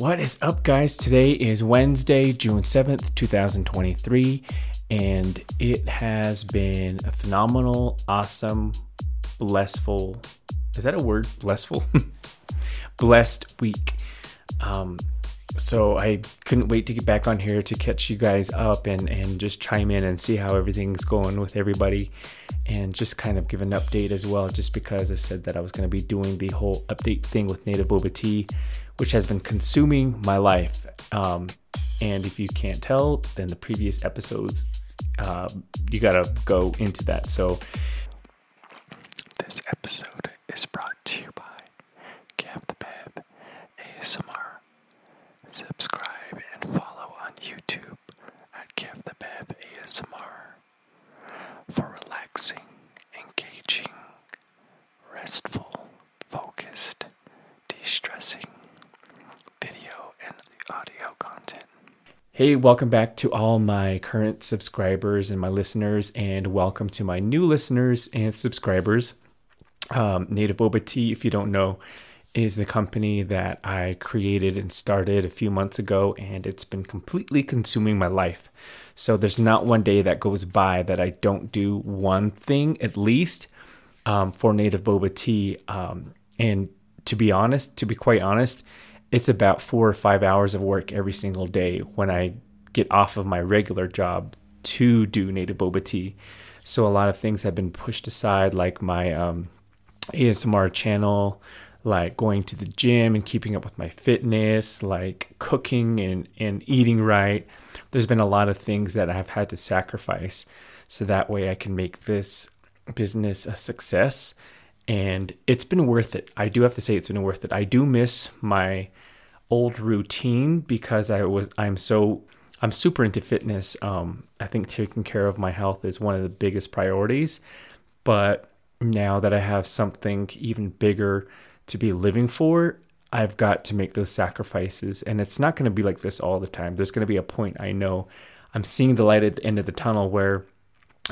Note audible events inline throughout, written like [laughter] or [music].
What is up, guys? Today is Wednesday, June 7th, 2023, and it has been a phenomenal, awesome, blessful is that a word? Blessful? [laughs] Blessed week. Um, so I couldn't wait to get back on here to catch you guys up and, and just chime in and see how everything's going with everybody and just kind of give an update as well, just because I said that I was going to be doing the whole update thing with Native Boba Tea, which has been consuming my life. Um, and if you can't tell, then the previous episodes, uh, you got to go into that. So this episode is brought to you by Gav the Bev ASMR. Subscribe and follow on YouTube at Gav the Bev ASMR for relaxing, engaging, restful, focused, de-stressing video and audio content. Hey, welcome back to all my current subscribers and my listeners, and welcome to my new listeners and subscribers. Um, Native Boba Tea, if you don't know, is the company that I created and started a few months ago, and it's been completely consuming my life. So there's not one day that goes by that I don't do one thing at least um, for Native Boba Tea. Um, and to be honest, to be quite honest, it's about four or five hours of work every single day when I get off of my regular job to do Native Boba Tea. So a lot of things have been pushed aside, like my um, ASMR channel, like going to the gym and keeping up with my fitness, like cooking and, and eating right. There's been a lot of things that I've had to sacrifice so that way I can make this business a success. And it's been worth it. I do have to say it's been worth it. I do miss my old routine because I was I'm so I'm super into fitness. Um, I think taking care of my health is one of the biggest priorities. But now that I have something even bigger to be living for, I've got to make those sacrifices. And it's not going to be like this all the time. There's going to be a point I know I'm seeing the light at the end of the tunnel where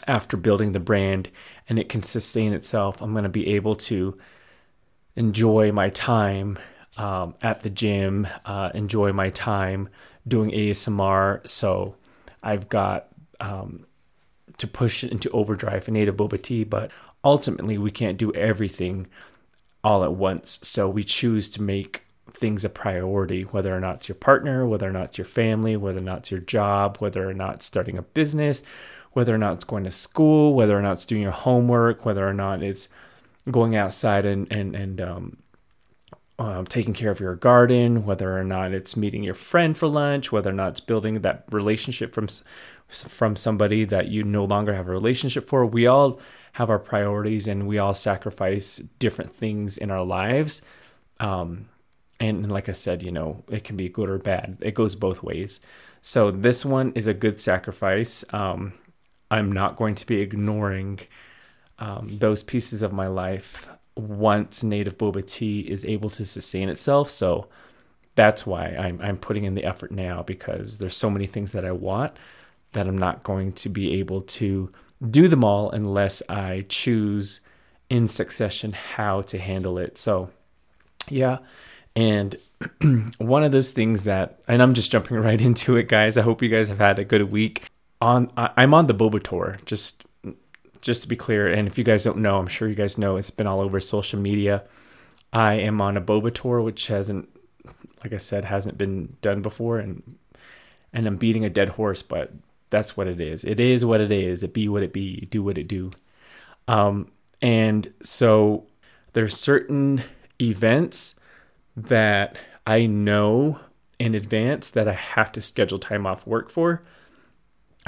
after building the brand and it can sustain itself, I'm going to be able to enjoy my time um, at the gym, uh, enjoy my time doing ASMR. So I've got um, to push it into overdrive for native boba tea, but ultimately we can't do everything all at once. So we choose to make things a priority, whether or not it's your partner, whether or not it's your family, whether or not it's your job, whether or not it's starting a business, whether or not it's going to school, whether or not it's doing your homework, whether or not it's going outside and and and um, um, taking care of your garden, whether or not it's meeting your friend for lunch, whether or not it's building that relationship from from somebody that you no longer have a relationship for. We all have our priorities and we all sacrifice different things in our lives. Um, and like I said, you know, it can be good or bad. It goes both ways. So this one is a good sacrifice. Um, I'm not going to be ignoring um, those pieces of my life once native boba tea is able to sustain itself. So that's why I'm, I'm putting in the effort now because there's so many things that I want that I'm not going to be able to do them all unless I choose in succession how to handle it. So, yeah. And [clears throat] one of those things that, and I'm just jumping [laughs] right into it, guys. I hope you guys have had a good week. On, I'm on the Boba tour. Just, just to be clear, and if you guys don't know, I'm sure you guys know. It's been all over social media. I am on a Boba tour, which hasn't, like I said, hasn't been done before, and and I'm beating a dead horse, but that's what it is. It is what it is. It be what it be. Do what it do. Um, and so there's certain events that I know in advance that I have to schedule time off work for.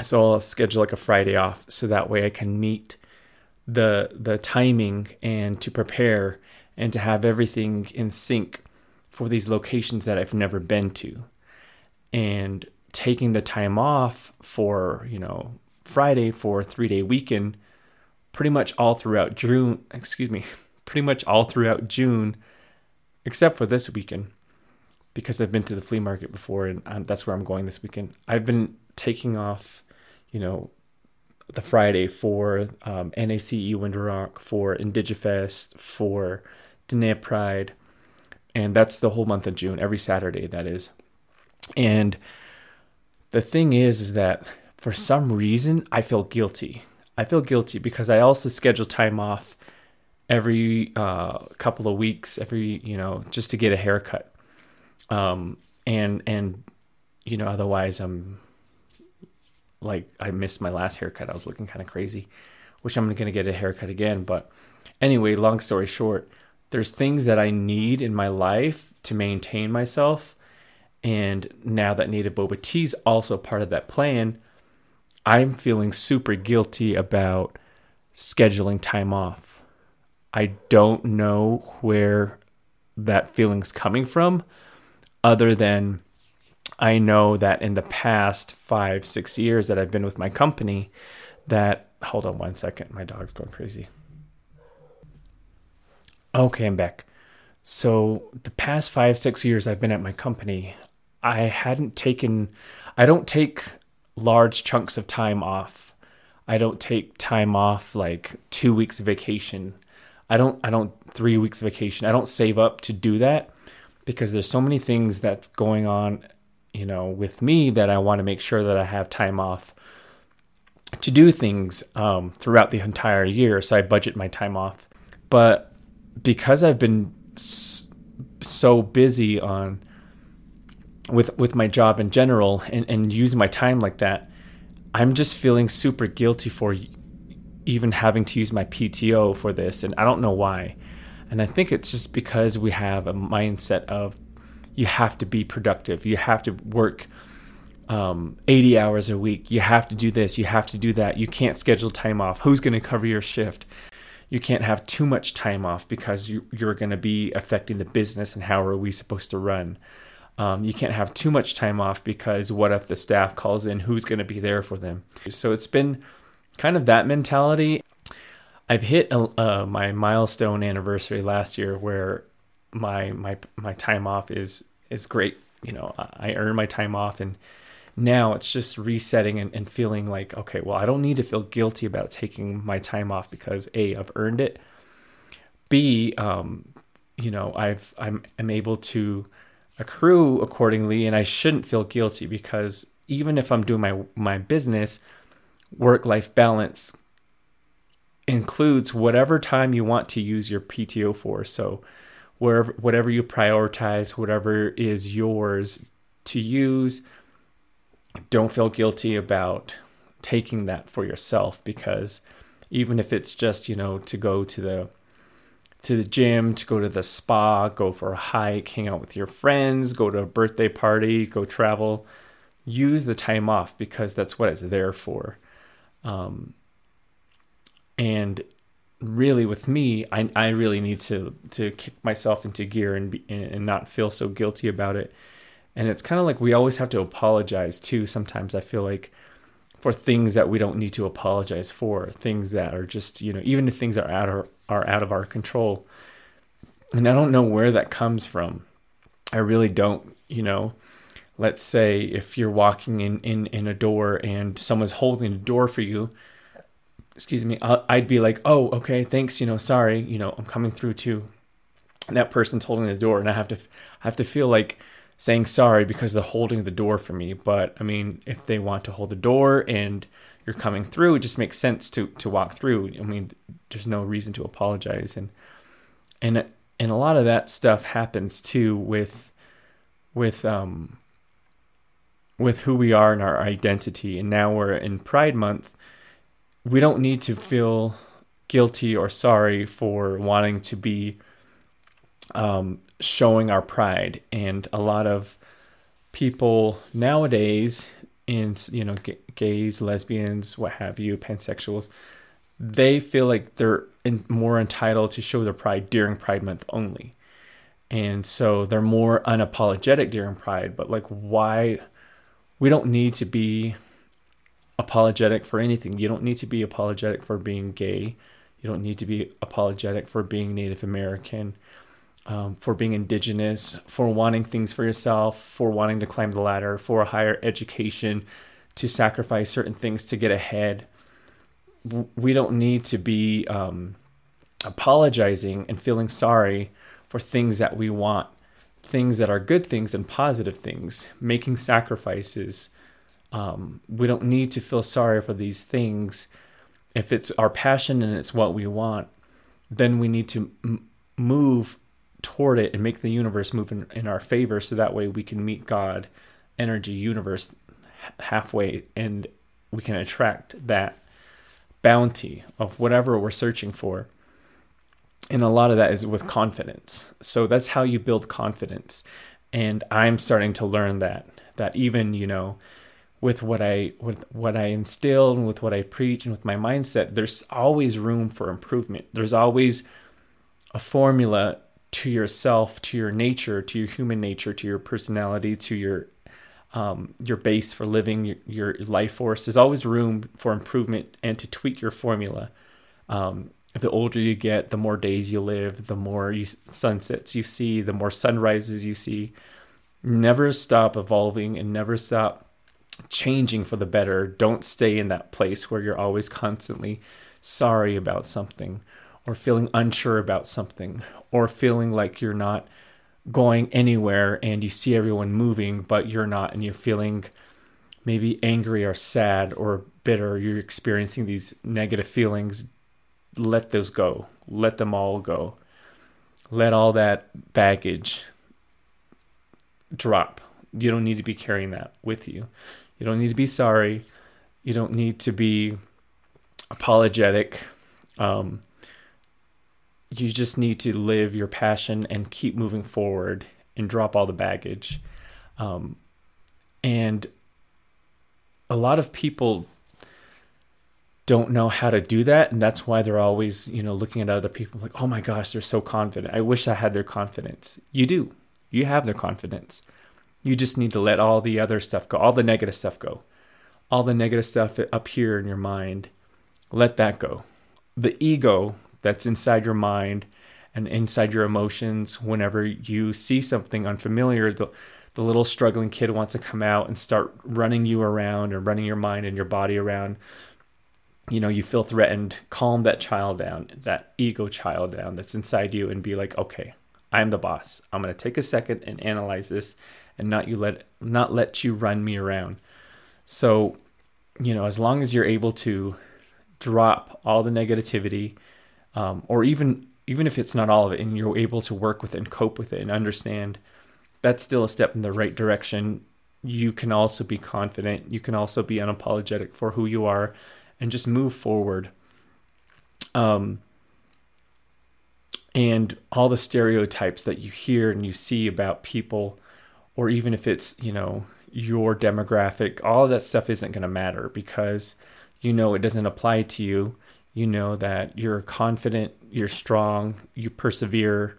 So I'll schedule like a Friday off so that way I can meet the the timing and to prepare and to have everything in sync for these locations that I've never been to. And taking the time off for, you know, Friday for a three day weekend, pretty much all throughout June, excuse me, [laughs] pretty much all throughout June, except for this weekend, because I've been to the flea market before and um, that's where I'm going this weekend. I've been taking off, you know, the Friday for um, NACE Window Rock, for Indigifest, for Dene Pride, and that's the whole month of June, every Saturday, that is. And the thing is, is that for some reason, I feel guilty. I feel guilty because I also schedule time off every uh, couple of weeks, every, you know, just to get a haircut. Um, and, and, you know, otherwise I'm like, I missed my last haircut. I was looking kind of crazy, which I'm going to get a haircut again. But anyway, long story short, there's things that I need in my life to maintain myself. And now that Native Boba Tea is also part of that plan, I'm feeling super guilty about scheduling time off. I don't know where that feeling's coming from, other than I know that in the past five, six years that I've been with my company, that hold on one second, my dog's going crazy. Okay, I'm back. So the past five, six years I've been at my company, I hadn't taken, I don't take large chunks of time off. I don't take time off like two weeks vacation. I don't, I don't, three weeks vacation. I don't save up to do that because there's so many things that's going on, you know, with me that I want to make sure that I have time off to do things um, throughout the entire year. So I budget my time off. But because I've been so busy on with with my job in general and, and using my time like that, I'm just feeling super guilty for even having to use my PTO for this, and I don't know why. And I think it's just because we have a mindset of you have to be productive, you have to work um, 80 hours a week, you have to do this, you have to do that, you can't schedule time off. Who's going to cover your shift? you can't have too much time off because you, you're going to be affecting the business and how are we supposed to run. Um, you can't have too much time off because what if the staff calls in? Who's going to be there for them? So it's been kind of that mentality. I've hit uh, my milestone anniversary last year where my my my time off is is great. You know, I earn my time off and now it's just resetting and, and feeling like okay well i don't need to feel guilty about taking my time off because a i've earned it b um, you know i've i'm, I'm able to accrue accordingly and i shouldn't feel guilty because even if i'm doing my my business work life balance includes whatever time you want to use your pto for so wherever whatever you prioritize whatever is yours to use don't feel guilty about taking that for yourself because even if it's just you know to go to the to the gym to go to the spa go for a hike hang out with your friends go to a birthday party go travel use the time off because that's what it's there for. Um, and really with me I, I really need to to kick myself into gear and be, and not feel so guilty about it. And it's kind of like we always have to apologize too sometimes i feel like for things that we don't need to apologize for things that are just you know even if things are out of are out of our control. And i don't know where that comes from. I really don't you know. Let's say if you're walking in in, in a door and someone's holding a door for you excuse me i'd be like oh okay thanks you know sorry you know i'm coming through too and that person's holding the door and i have to i have to feel like saying sorry because they're holding the door for me. But I mean, if they want to hold the door and you're coming through, it just makes sense to to walk through. I mean, there's no reason to apologize, and and and a lot of that stuff happens too with with um with who we are and our identity. And now we're in Pride Month. We don't need to feel guilty or sorry for wanting to be um, showing our pride. And a lot of people nowadays, in you know, g- gays, lesbians, what have you, pansexuals, they feel like they're in, more entitled to show their pride during Pride Month only. And so they're more unapologetic during Pride. But like, why? We don't need to be apologetic for anything. You don't need to be apologetic for being gay. You don't need to be apologetic for being Native American um, for being indigenous, for wanting things for yourself, for wanting to climb the ladder, for a higher education, to sacrifice certain things to get ahead. We don't need to be um, apologizing and feeling sorry for things that we want things that are good things and positive things, making sacrifices. Um, we don't need to feel sorry for these things. If it's our passion and it's what we want, then we need to m- move toward it and make the universe move in, in, our favor so that way we can meet God, energy, universe halfway and we can attract that bounty of whatever we're searching for. And a lot of that is with confidence. So that's how you build confidence. And I'm starting to learn that that even, you know, with what I with what I instill and with what I preach and with my mindset, there's always room for improvement. There's always a formula to yourself, to your nature, to your human nature, to your personality, to your um, your base for living your, your, life force. There's always room for improvement and to tweak your formula. Um, the older you get, the more days you live, the more you, sunsets you see, the more sunrises you see. Never stop evolving and never stop changing for the better. Don't stay in that place where you're always constantly sorry about something or feeling unsure about something or feeling like you're not going anywhere and you see everyone moving but you're not and you're feeling maybe angry or sad or bitter. You're experiencing these negative feelings. Let those go. Let them all go. Let all that baggage drop. You don't need to be carrying that with you you don't need to be sorry. You don't need to be apologetic. Um, you just need to live your passion and keep moving forward and drop all the baggage. Um, and a lot of people don't know how to do that and that's why they're always you know looking at other people like oh my gosh they're so confident. I wish i had their confidence. You do. You have their confidence you just need to let all the other stuff go all the negative stuff go. All the negative stuff up here in your mind let that go. The ego that's inside your mind and inside your emotions whenever you see something unfamiliar the, the little struggling kid wants to come out and start running you around and running your mind and your body around. You know you feel threatened calm that child down that ego child down that's inside you and be like okay i'm the boss. I'm going to take a second and analyze this and not you let not let you run me around. So you know as long as you're able to drop all the negativity um, or even even if it's not all of it and you're able to work with it and cope with it and understand that's still a step in the right direction. You can also be confident. You can also be unapologetic for who you are and just move forward. Um and all the stereotypes that you hear and you see about people or even if it's you know your demographic all of that stuff isn't going to matter because you know it doesn't apply to you you know that you're confident, you're strong, you persevere,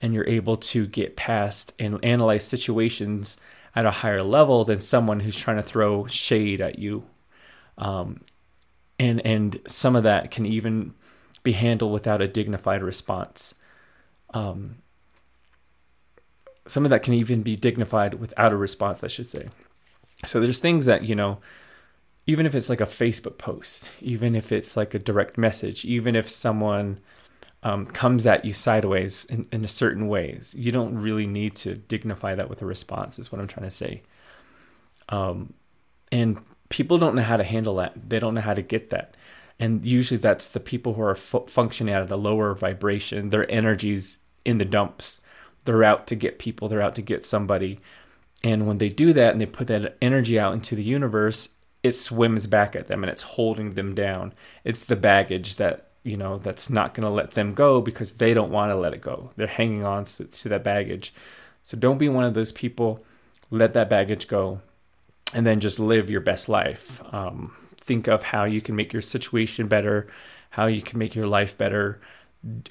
and you're able to get past and analyze situations at a higher level than someone who's trying to throw shade at you. Um, and and some of that can even be handled without a dignified response. Um, some of that can even be dignified without a response, I should say. So there's things that you know even if it's like a Facebook post, even if it's like a direct message, even if someone um, comes at you sideways in, in a certain ways, you don't really need to dignify that with a response, is what I'm trying to say. Um, and people don't know how to handle that. They don't know how to get that. And usually that's the people who are fu- functioning at a lower vibration. Their energy's in the dumps. They're out to get people, they're out to get somebody. And when they do that and they put that energy out into the universe, it swims back at them and it's holding them down. It's the baggage that, you know, that's not going to let them go because they don't want to let it go. They're hanging on to, to that baggage. So don't be one of those people. Let that baggage go and then just live your best life. Um, think of how you can make your situation better, how you can make your life better.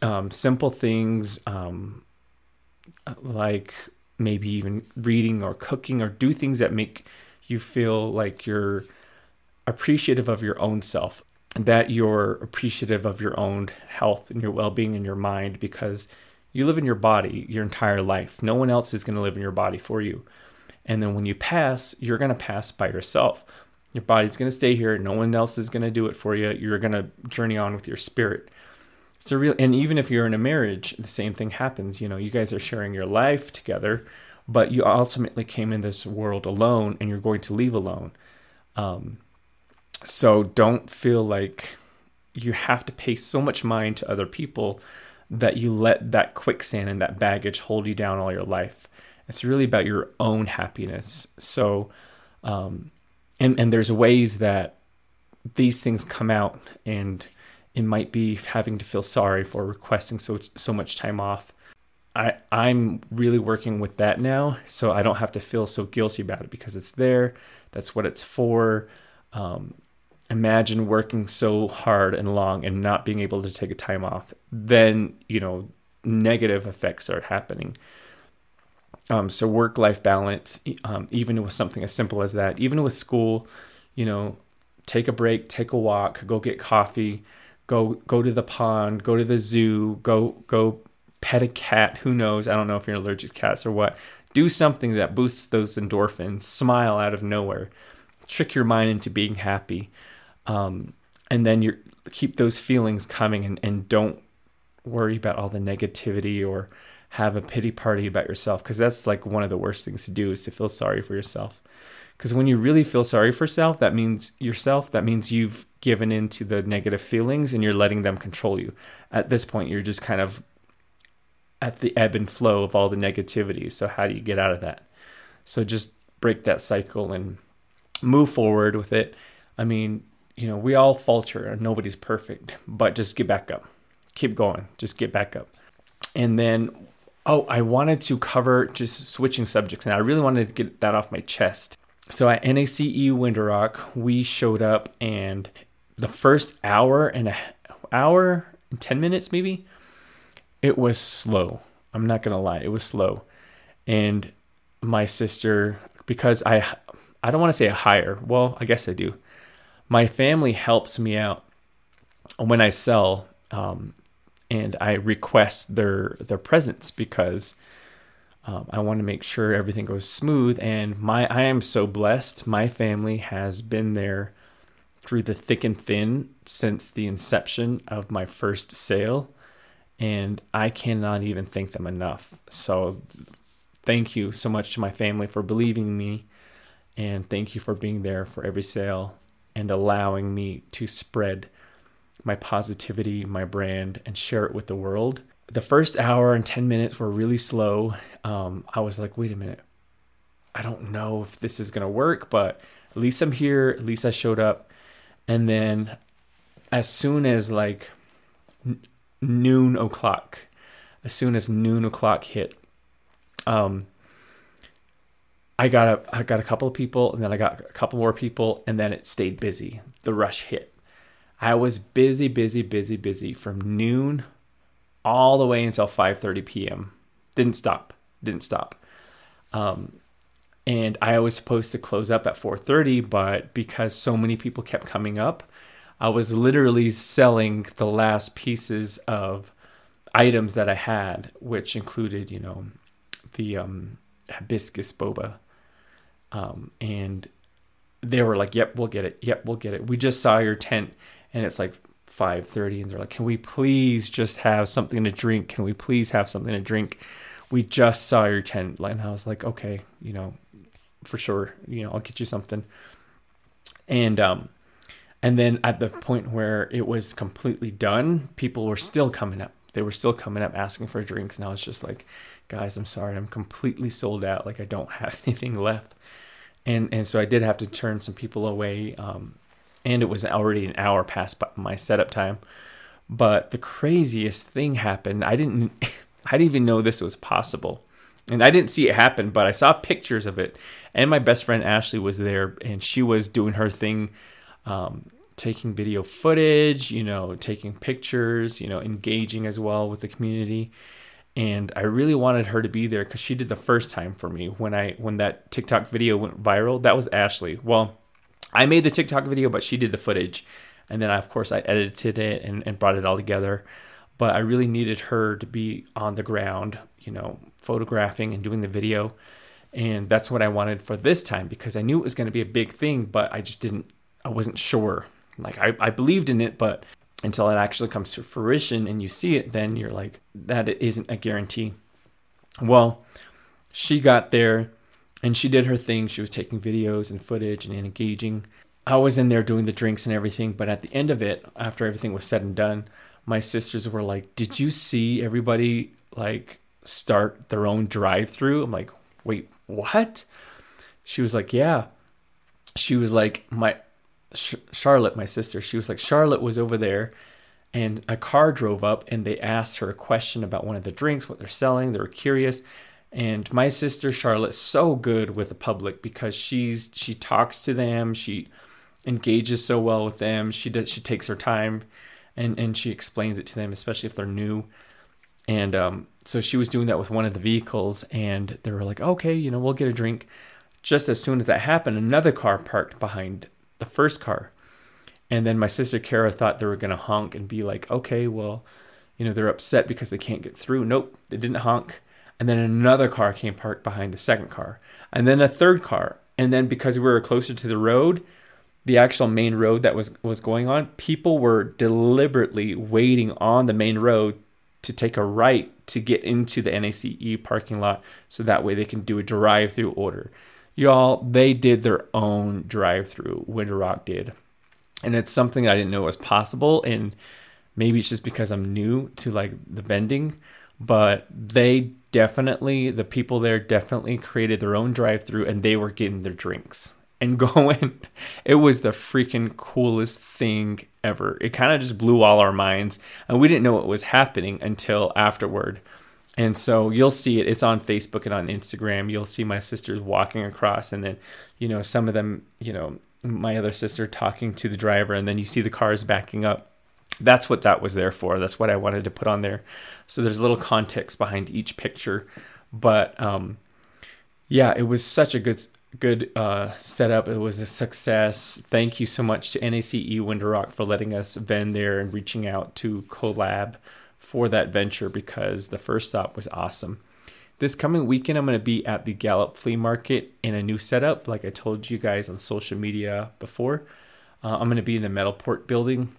Um, simple things um, like maybe even reading or cooking or do things that make you feel like you're appreciative of your own self, that you're appreciative of your own health and your well being in your mind because you live in your body your entire life. No one else is going to live in your body for you. And then when you pass, you're going to pass by yourself. Your body's going to stay here. No one else is going to do it for you. You're going to journey on with your spirit. It's a real and even if you're in a marriage the same thing happens you know you guys are sharing your life together but you ultimately came in this world alone and you're going to leave alone. Um, so don't feel like you have to pay so much mind to other people that you let that quicksand and that baggage hold you down all your life. It's really about your own happiness. So um, and and there's ways that these things come out and it might be having to feel sorry for requesting so so much time off. I I'm really working with that now, so I don't have to feel so guilty about it because it's there. That's what it's for. Um, imagine working so hard and long and not being able to take a time off. Then you know negative effects start happening. Um, so work life balance, um, even with something as simple as that, even with school, you know, take a break, take a walk, go get coffee go go to the pond, go to the zoo, go go pet a cat. Who knows? I don't know if you're allergic to cats or what. Do something that boosts those endorphins. Smile out of nowhere. Trick your mind into being happy, um, and then you keep those feelings coming and, and don't worry about all the negativity or have a pity party about yourself because that's like one of the worst things to do is to feel sorry for yourself because when you really feel sorry for self that means yourself that means you've given in to the negative feelings and you're letting them control you. At this point, you're just kind of at the ebb and flow of all the negativity. So, how do you get out of that? So, just break that cycle and move forward with it. I mean, you know, we all falter and nobody's perfect, but just get back up. Keep going. Just get back up. And then, oh, I wanted to cover just switching subjects and I really wanted to get that off my chest. So at NACE Window Rock, we showed up and the first hour and a hour and 10 minutes maybe it was slow. I'm not gonna lie it was slow. And my sister because i i don't want to say a hire well i guess i do. My family helps me out when i sell um, and i request their their presence because um, I want to make sure everything goes smooth, and my I am so blessed. My family has been there through the thick and thin since the inception of my first sale. And I cannot even thank them enough. So, thank you so much to my family for believing me. And thank you for being there for every sale and allowing me to spread my positivity, my brand, and share it with the world. The first hour and 10 minutes were really slow. Um, I was like, wait a minute. I don't know if this is going to work, but at least I'm here. At least I showed up. And then as soon as like n- noon o'clock, as soon as noon o'clock hit, um, I got a I got a couple of people, and then I got a couple more people, and then it stayed busy. The rush hit. I was busy, busy, busy, busy from noon all the way until 5:30 p.m. Didn't stop. Didn't stop. Um, and I was supposed to close up at 4:30, but because so many people kept coming up, I was literally selling the last pieces of items that I had, which included, you know, the um, hibiscus boba, um, and they were like, "Yep, we'll get it. Yep, we'll get it. We just saw your tent, and it's like 5:30, and they're like, "Can we please just have something to drink? Can we please have something to drink?" We just saw your tent, and I was like, "Okay, you know, for sure. You know, I'll get you something. And um, and then at the point where it was completely done, people were still coming up. They were still coming up asking for drinks, and I was just like, guys, I'm sorry, I'm completely sold out. Like I don't have [laughs] anything left. And and so I did have to turn some people away. Um, and it was already an hour past my setup time. But the craziest thing happened. I didn't [laughs] I didn't even know this was possible. And I didn't see it happen, but I saw pictures of it and my best friend Ashley was there, and she was doing her thing, um, taking video footage, you know, taking pictures, you know, engaging as well with the community. And I really wanted her to be there because she did the first time for me when I when that TikTok video went viral. That was Ashley. Well, I made the TikTok video, but she did the footage, and then I, of course I edited it and, and brought it all together. But I really needed her to be on the ground, you know, photographing and doing the video and that's what I wanted for this time because I knew it was going to be a big thing, but I just didn't, I wasn't sure. Like I, I believed in it, but until it actually comes to fruition and you see it, then you're like, that isn't a guarantee. Well, she got there and she did her thing. She was taking videos and footage and engaging. I was in there doing the drinks and everything, but at the end of it, after everything was said and done, my sisters were like, "Did you see everybody like start their own drive-through?" I'm like, "Wait, what?" She was like, "Yeah." She was like, "My Charlotte, my sister, she was like, Charlotte was over there and a car drove up and they asked her a question about one of the drinks, what they're selling. They were curious. And my sister Charlotte's so good with the public because she's she talks to them, she engages so well with them. She does she takes her time and and she explains it to them, especially if they're new. And um, so she was doing that with one of the vehicles, and they were like, "Okay, you know, we'll get a drink." Just as soon as that happened, another car parked behind the first car. And then my sister Kara thought they were going to honk and be like, okay, well, you know, they're upset because they can't get through. Nope, they didn't honk. And then another car came parked behind the second car. And then a third car. And then because we were closer to the road, the actual main road that was was going on, people were deliberately waiting on the main road to take a right to get into the NACE parking lot so that way they can do a drive-through order y'all, they did their own drive through. Window Rock did. And it's something I didn't know was possible. And maybe it's just because I'm new to like the vending, but they definitely, the people there definitely created their own drive through and they were getting their drinks and [laughs] going. It was the freaking coolest thing ever. It kind of just blew all our minds. And we didn't know what was happening until afterward. And so you'll see it. It's on Facebook and on Instagram. You'll see my sisters walking across, and then, you know, some of them, you know, my other sister talking to the driver, and then you see the cars backing up. That's what that was there for. That's what I wanted to put on there. So there's a little context behind each picture, but um, yeah, it was such a good good uh, setup. It was a success. Thank you so much to NACE Window Rock for letting us vend there and reaching out to collab for that venture because the first stop was awesome. This coming weekend, I'm going to be at the Gallup Flea Market in a new setup, like I told you guys on social media before. Uh, I'm going to be in the Metalport building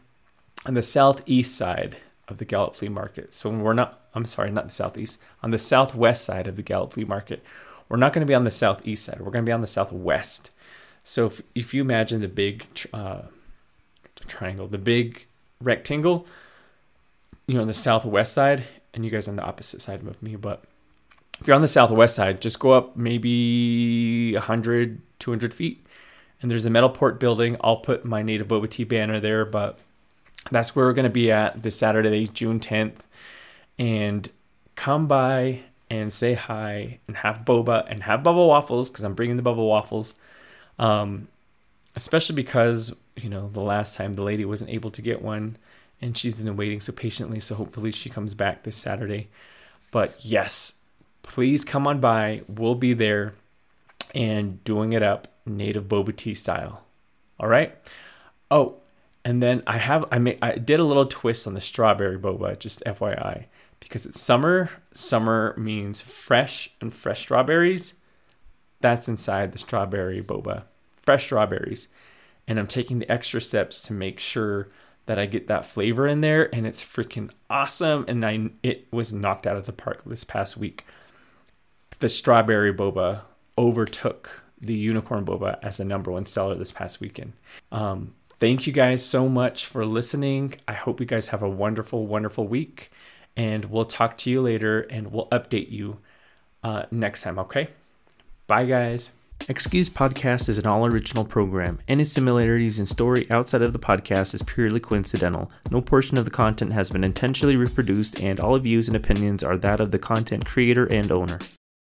on the southeast side of the Gallup Flea Market. So we're not, I'm sorry, not the southeast, on the southwest side of the Gallup Flea Market. We're not going to be on the southeast side. We're going to be on the southwest. So if, if you imagine the big uh, triangle, the big rectangle, you know, on the southwest side, and you guys on the opposite side of me. But if you're on the southwest side, just go up maybe 100, 200 feet, and there's a metal port building. I'll put my native boba tea banner there, but that's where we're going to be at this Saturday, June 10th. And come by and say hi and have boba and have bubble waffles because I'm bringing the bubble waffles. Um, especially because, you know, the last time the lady wasn't able to get one and she's been waiting so patiently. So hopefully she comes back this Saturday. But yes, please come on by. We'll be there and doing it up native boba tea style. All right. Oh, and then I have I made I did a little twist on the strawberry boba, just FYI, because it's summer. Summer means fresh and fresh strawberries. That's inside the strawberry boba, fresh strawberries, and I'm taking the extra steps to make sure that I get that flavor in there and it's freaking awesome and I it was knocked out of the park this past week. The strawberry boba overtook the unicorn boba as the number one seller this past weekend. Um, thank you guys so much for listening. I hope you guys have a wonderful, wonderful week and we'll talk to you later and we'll update you uh, next time, okay? Bye, guys. Excuse Podcast is an all original program. Any similarities in story outside of the podcast is purely coincidental. No portion of the content has been intentionally reproduced, and all views and opinions are that of the content creator and owner.